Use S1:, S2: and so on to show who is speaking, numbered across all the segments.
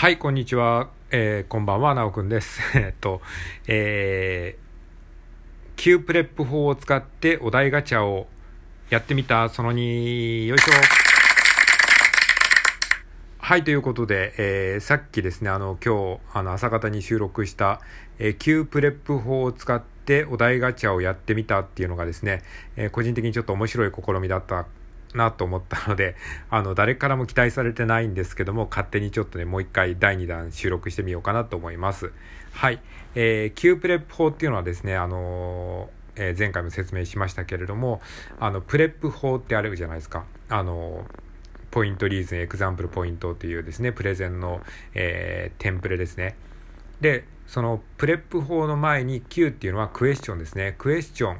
S1: はい、こんにちは。えー、こんばんは、なおくんです。えっと、えー、 QPREP 法を使ってお題ガチャをやってみた、その2、よいしょ。はい、ということで、えー、さっきですね、あの、今日、あの、朝方に収録した、えー、Q プレップ法を使ってお題ガチャをやってみたっていうのがですね、えー、個人的にちょっと面白い試みだったなと思ったので、あの、誰からも期待されてないんですけども、勝手にちょっとね、もう一回第2弾収録してみようかなと思います。はい。えー、Q プレップ法っていうのはですね、あの、えー、前回も説明しましたけれども、あの、 PREP 法ってあるじゃないですか。あの point reason、example point というですね、プレゼンの、えー、テンプレですね。で、その PREP 法の前に Q っていうのはクエスチョンですね。クエスチョン。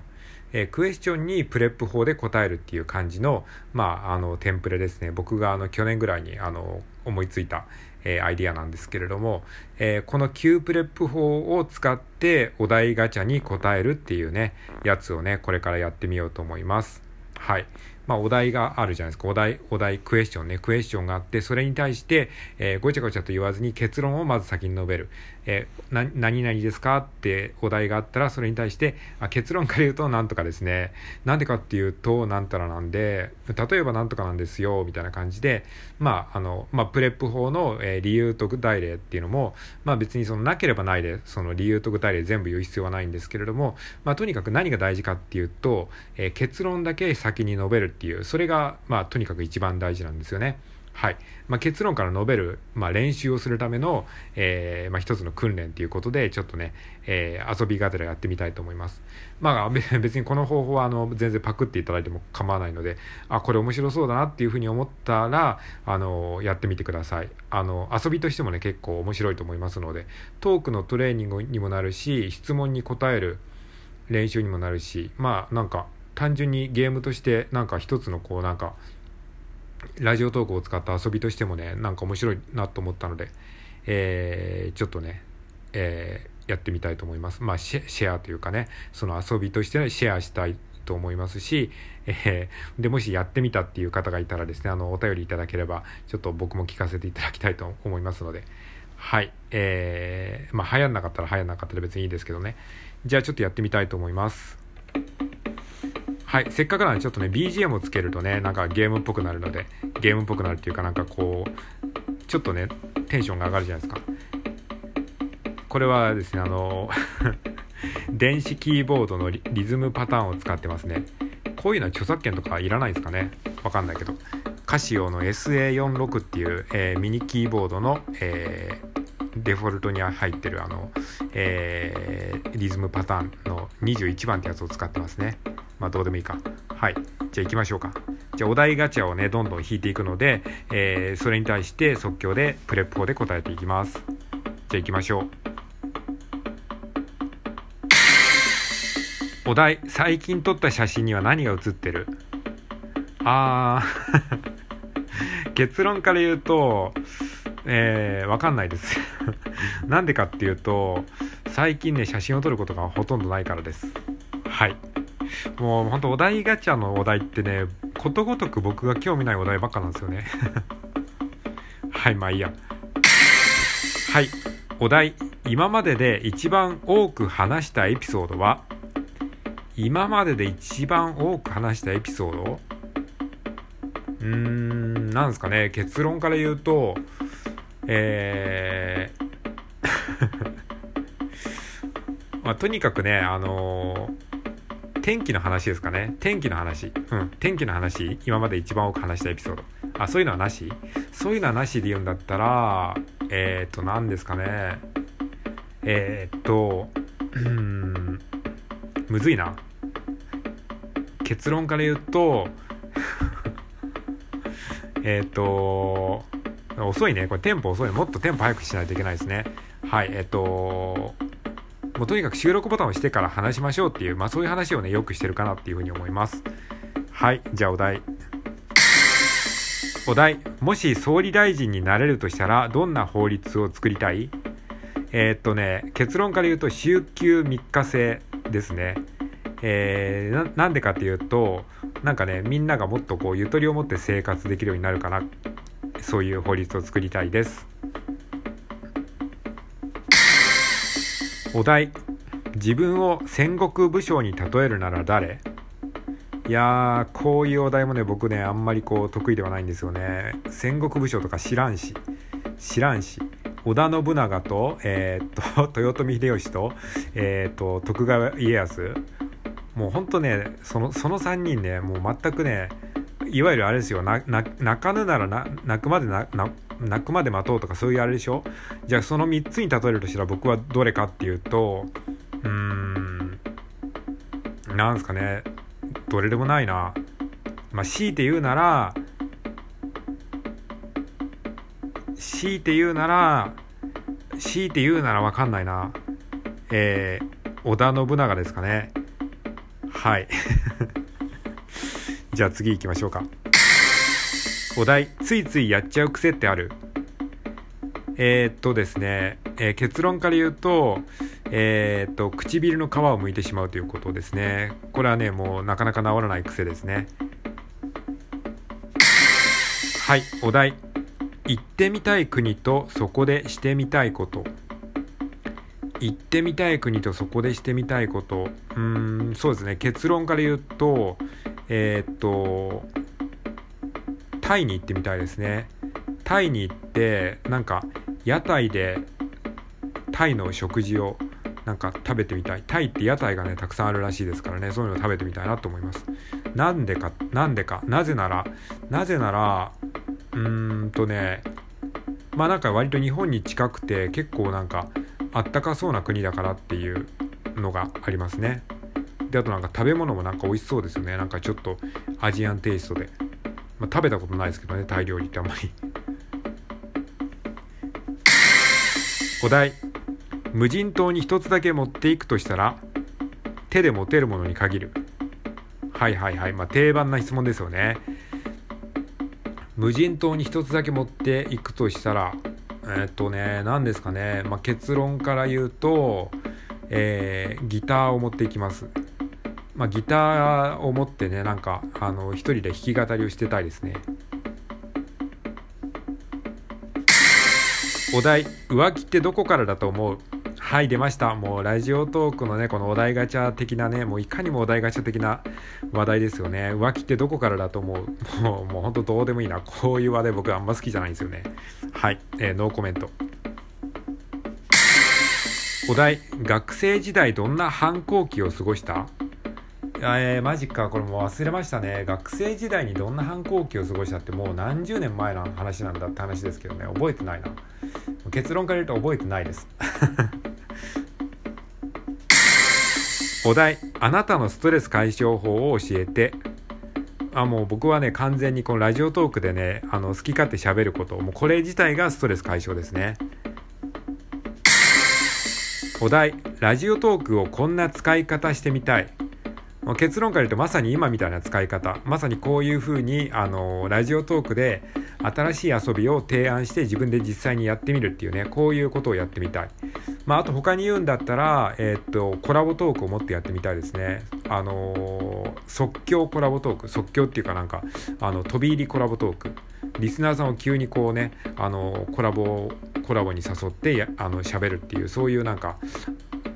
S1: えー、クエスチョンに PREP 法で答えるっていう感じの、まあ、あの、テンプレですね。僕があの、去年ぐらいにあの、思いついた、えー、アイディアなんですけれども、えー、この Q プレップ法を使ってお題ガチャに答えるっていうね、やつをね、これからやってみようと思います。はい。まあ、お題があるじゃないですか。お題、お題、クエスチョンね。クエスチョンがあって、それに対して、えー、ごちゃごちゃと言わずに結論をまず先に述べる。えー、何々ですかってお題があったら、それに対して、あ結論から言うと、なんとかですね。なんでかっていうと、なんたらなんで、例えばなんとかなんですよ、みたいな感じで、まあ、あの、まあ、プレップ法の、えー、理由と具体例っていうのも、まあ、別にそのなければないで、その理由と具体例全部言う必要はないんですけれども、まあ、とにかく何が大事かっていうと、えー、結論だけ先に述べるっていう、それが、まあ、とにかく一番大事なんですよね。はい。まあ、結論から述べる、まあ、練習をするための、えー、まあ、一つの訓練ということで、ちょっとね、えー、遊びがてらやってみたいと思います。まあ、別にこの方法は、あの、全然パクっていただいても構わないので、あ、これ面白そうだなっていうふうに思ったら、あの、やってみてください。あの、遊びとしてもね、結構面白いと思いますので、トークのトレーニングにもなるし、質問に答える練習にもなるし、まあ、なんか、単純にゲームとしてなんか一つのこうなんかラジオトークを使った遊びとしてもねなんか面白いなと思ったので、えー、ちょっとね、えー、やってみたいと思います。まあシェアというかねその遊びとしてシェアしたいと思いますし、えー、でもしやってみたっていう方がいたらですねあのお便りいただければちょっと僕も聞かせていただきたいと思いますので。はい。えー、まあ流行んなかったら流行んなかったら別にいいですけどね。じゃあちょっとやってみたいと思います。はい、せっかくなんでちょっとね、BGM をつけるとね、なんかゲームっぽくなるので、ゲームっぽくなるっていうかなんかこう、ちょっとね、テンションが上がるじゃないですか。これはですね、あの 電子キーボードのリズムパターンを使ってますね。こういうのは著作権とかいらないですかねわかんないけど。カシオの SA46 っていう、えー、ミニキーボードの、えー、デフォルトに入ってるあの、えー、リズムパターンの21番ってやつを使ってますね。まあどうでもいいか。はい。じゃあ行きましょうか。じゃあお題ガチャをね、どんどん引いていくので、えー、それに対して即興でプレップ法で答えていきます。じゃあ行きましょう。お題、最近撮った写真には何が写ってる？あー 結論から言うと、えー、わかんないです なんでかっていうと、最近ね、写真を撮ることがほとんどないからです。はい。もうほんとお題ガチャのお題ってね、ことごとく僕が興味ないお題ばっかなんですよね。はい、まあいいや。はい、お題。今までで一番多く話したエピソードは？今までで一番多く話したエピソード？うーん、なんですかね。結論から言うと、えー まあ、とにかくね、あのー天気の話ですかね。天気の話。うん。天気の話。今まで一番多く話したエピソード。あ、そういうのはなし？そういうのはなしで言うんだったら、えっ、と、何ですかね。えっ、と、うん、むずいな。結論から言うと、えっと、遅いね。これテンポ遅い。もっとテンポ早くしないといけないですね。はい、えっ、と、もうとにかく収録ボタンを押してから話しましょうっていう、まあそういう話をね、よくしてるかなっていうふうに思います。はい、じゃあお題。お題、もし総理大臣になれるとしたら、どんな法律を作りたい？えー、っとね、結論から言うと、週休3日制ですね。えー、なんでかっていうと、なんかね、みんながもっとこう、ゆとりを持って生活できるようになるかな。そういう法律を作りたいです。お題。自分を戦国武将に例えるなら誰？いやーこういうお題もね僕ねあんまりこう得意ではないんですよね。戦国武将とか知らんし。知らんし。織田信長と,、えー、っと 豊臣秀吉と,、えー、っと徳川家康。もうほんとねそのその3人ねもう全くねいわゆるあれですよ。泣かぬなら泣くまで泣泣くまで待とうとかそういうあれでしょ？じゃあその3つに例えるとしたら僕はどれかっていうとうーんなんすかねどれでもないな。まあ、強いて言うなら、強いて言うなら、強いて言うならわかんないな。えー、織田信長ですかね。はい。じゃあ次行きましょうか。お題、ついついやっちゃう癖ってある？えー、っとですね、えー、結論から言うと、えー、っと、唇の皮を剥いてしまうということですね。これはね、もうなかなか治らない癖ですね。はい、お題。行ってみたい国とそこでしてみたいこと。行ってみたい国とそこでしてみたいこと。うーん、そうですね。結論から言うと、え、っと、タイに行ってみたいですね。タイに行って、なんか、屋台でタイの食事をなんか食べてみたい。タイって屋台がね、たくさんあるらしいですからね、そういうの食べてみたいなと思います。なんでか、なんでか、なぜなら、なぜなら、うーんとね、まあなんか割と日本に近くて結構なんかあったかそうな国だからっていうのがありますね。で、あとなんか食べ物もなんか美味しそうですよね。なんかちょっとアジアンテイストで。まあ、食べたことないですけどね、タイ料理ってあんまり。お題。無人島に一つだけ持っていくとしたら手で持てるものに限る。はいはいはい。まあ定番な質問ですよね。無人島に一つだけ持っていくとしたらえ、っとね何ですかね、まあ、結論から言うと、えー、ギターを持っていきます。まあ、ギターを持ってねなんかあの一人で弾き語りをしてたいですね。お題浮気ってどこからだと思う？はい出ました。もうラジオトークのねこのお題ガチャ的なねもういかにもお題ガチャ的な話題ですよね。浮気ってどこからだと思う？もうもうほんとどうでもいいな。こういう話題僕あんま好きじゃないんですよね。はい、えー、ノーコメント。お題学生時代どんな反抗期を過ごした？えー、マジか。これもう忘れましたね。学生時代にどんな反抗期を過ごしたってもう何十年前の話なんだって話ですけどね。覚えてないな。結論から言うと覚えてないです。お題。あなたのストレス解消法を教えて。あもう僕はね完全にこのラジオトークでねあの好き勝手喋ること。もうこれ自体がストレス解消ですね。お題。ラジオトークをこんな使い方してみたい。結論から言うとまさに今みたいな使い方。まさにこういうふうにあのラジオトークで新しい遊びを提案して自分で実際にやってみるっていうねこういうことをやってみたい。まああと他に言うんだったらえー、っとコラボトークを持ってやってみたいですね。あの即興コラボトーク。即興っていうかなんかあの飛び入りコラボトーク。リスナーさんを急にこうねあのコラボコラボに誘ってやあの喋るっていうそういうなんか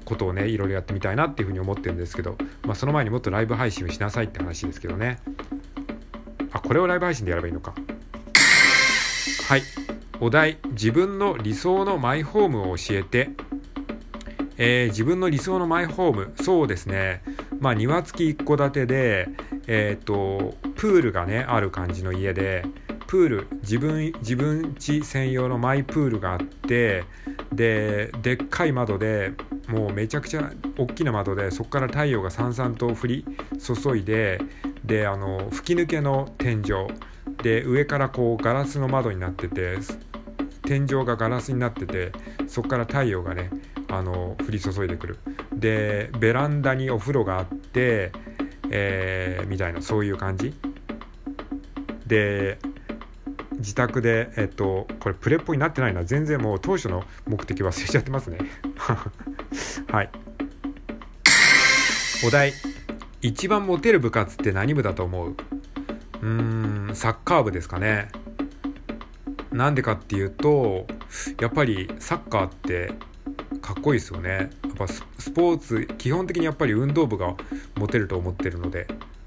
S1: ことをねいろいろやってみたいなっていうふうに思ってるんですけど、まあ、その前にもっとライブ配信をしなさいって話ですけどね。あこれをライブ配信でやればいいのか。はい。お題自分の理想のマイホームを教えて。えー、自分の理想のマイホーム。そうですね。まあ庭付き一戸建てでえっ、とプールがねある感じの家でプール自分自分家専用のマイプールがあってででっかい窓でもうめちゃくちゃ大きな窓でそこから太陽がさんさんと降り注いでであの吹き抜けの天井。で上からこうガラスの窓になってて天井がガラスになっててそこから太陽がねあの降り注いでくる。でベランダにお風呂があって、えー、みたいなそういう感じ。で自宅で、えっと、これプレっぽいなってないな。全然もう当初の目的忘れちゃってますね。はい。お題。一番モテる部活って何部だと思う？うーん、サッカー部ですかね。なんでかっていうと、やっぱりサッカーってかっこいいですよねやっぱスポーツ基本的にやっぱり運動部がモテると思ってるので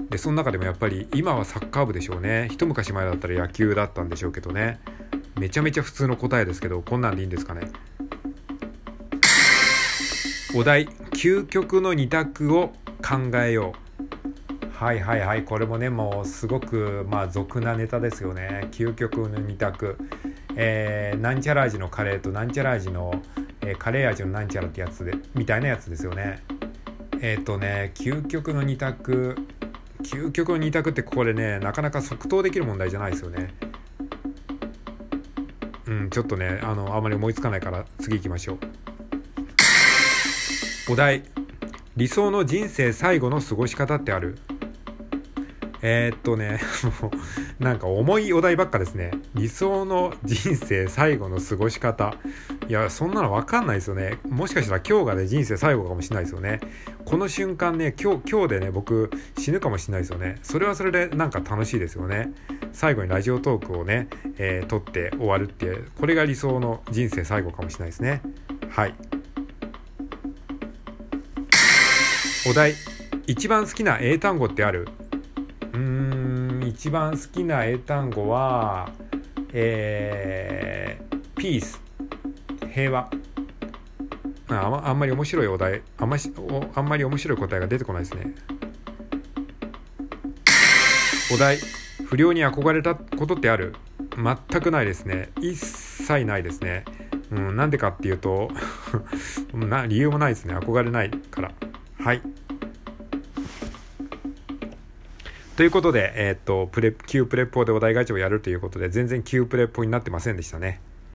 S1: でその中でもやっぱり今はサッカー部でしょうね。一昔前だったら野球だったんでしょうけどね。めちゃめちゃ普通の答えですけどこんなんでいいんですかね。お題究極の2択を考えよう。はいはいはいこれもねもうすごくまあ俗なネタですよね。究極の2択。えー、なんちゃら味のカレーとなんちゃら味の、えー、カレー味のなんちゃらってやつでみたいなやつですよね。えっ、ー、とね究極の2択。究極の2択ってこれねなかなか即答できる問題じゃないですよね。うんちょっとねあのあまり思いつかないから次行きましょう。お題。理想の人生最後の過ごし方ってある。えー、っとねもう なんか重いお題ばっかですね。理想の人生最後の過ごし方。いやそんなの分かんないですよね。もしかしたら今日がね人生最後かもしれないですよね。この瞬間ね今日今日でね僕死ぬかもしれないですよね。それはそれでなんか楽しいですよね。最後にラジオトークをね、えー、撮って終わるってこれが理想の人生最後かもしれないですね。はい。お題。一番好きな英単語ってある？うーん一番好きな英単語はえー、ピース平和。ああんまり面白いお題あんましあんまり面白い答えが出てこないですね。お題不良に憧れたことってある？全くないですね。一切ないですね。うんなんでかっていうと な理由もないですね。憧れないから。はい。ということで、えっ、と、プレ、Q プレッポでお題ガチャをやるということで、全然 Q プレッポになってませんでしたね。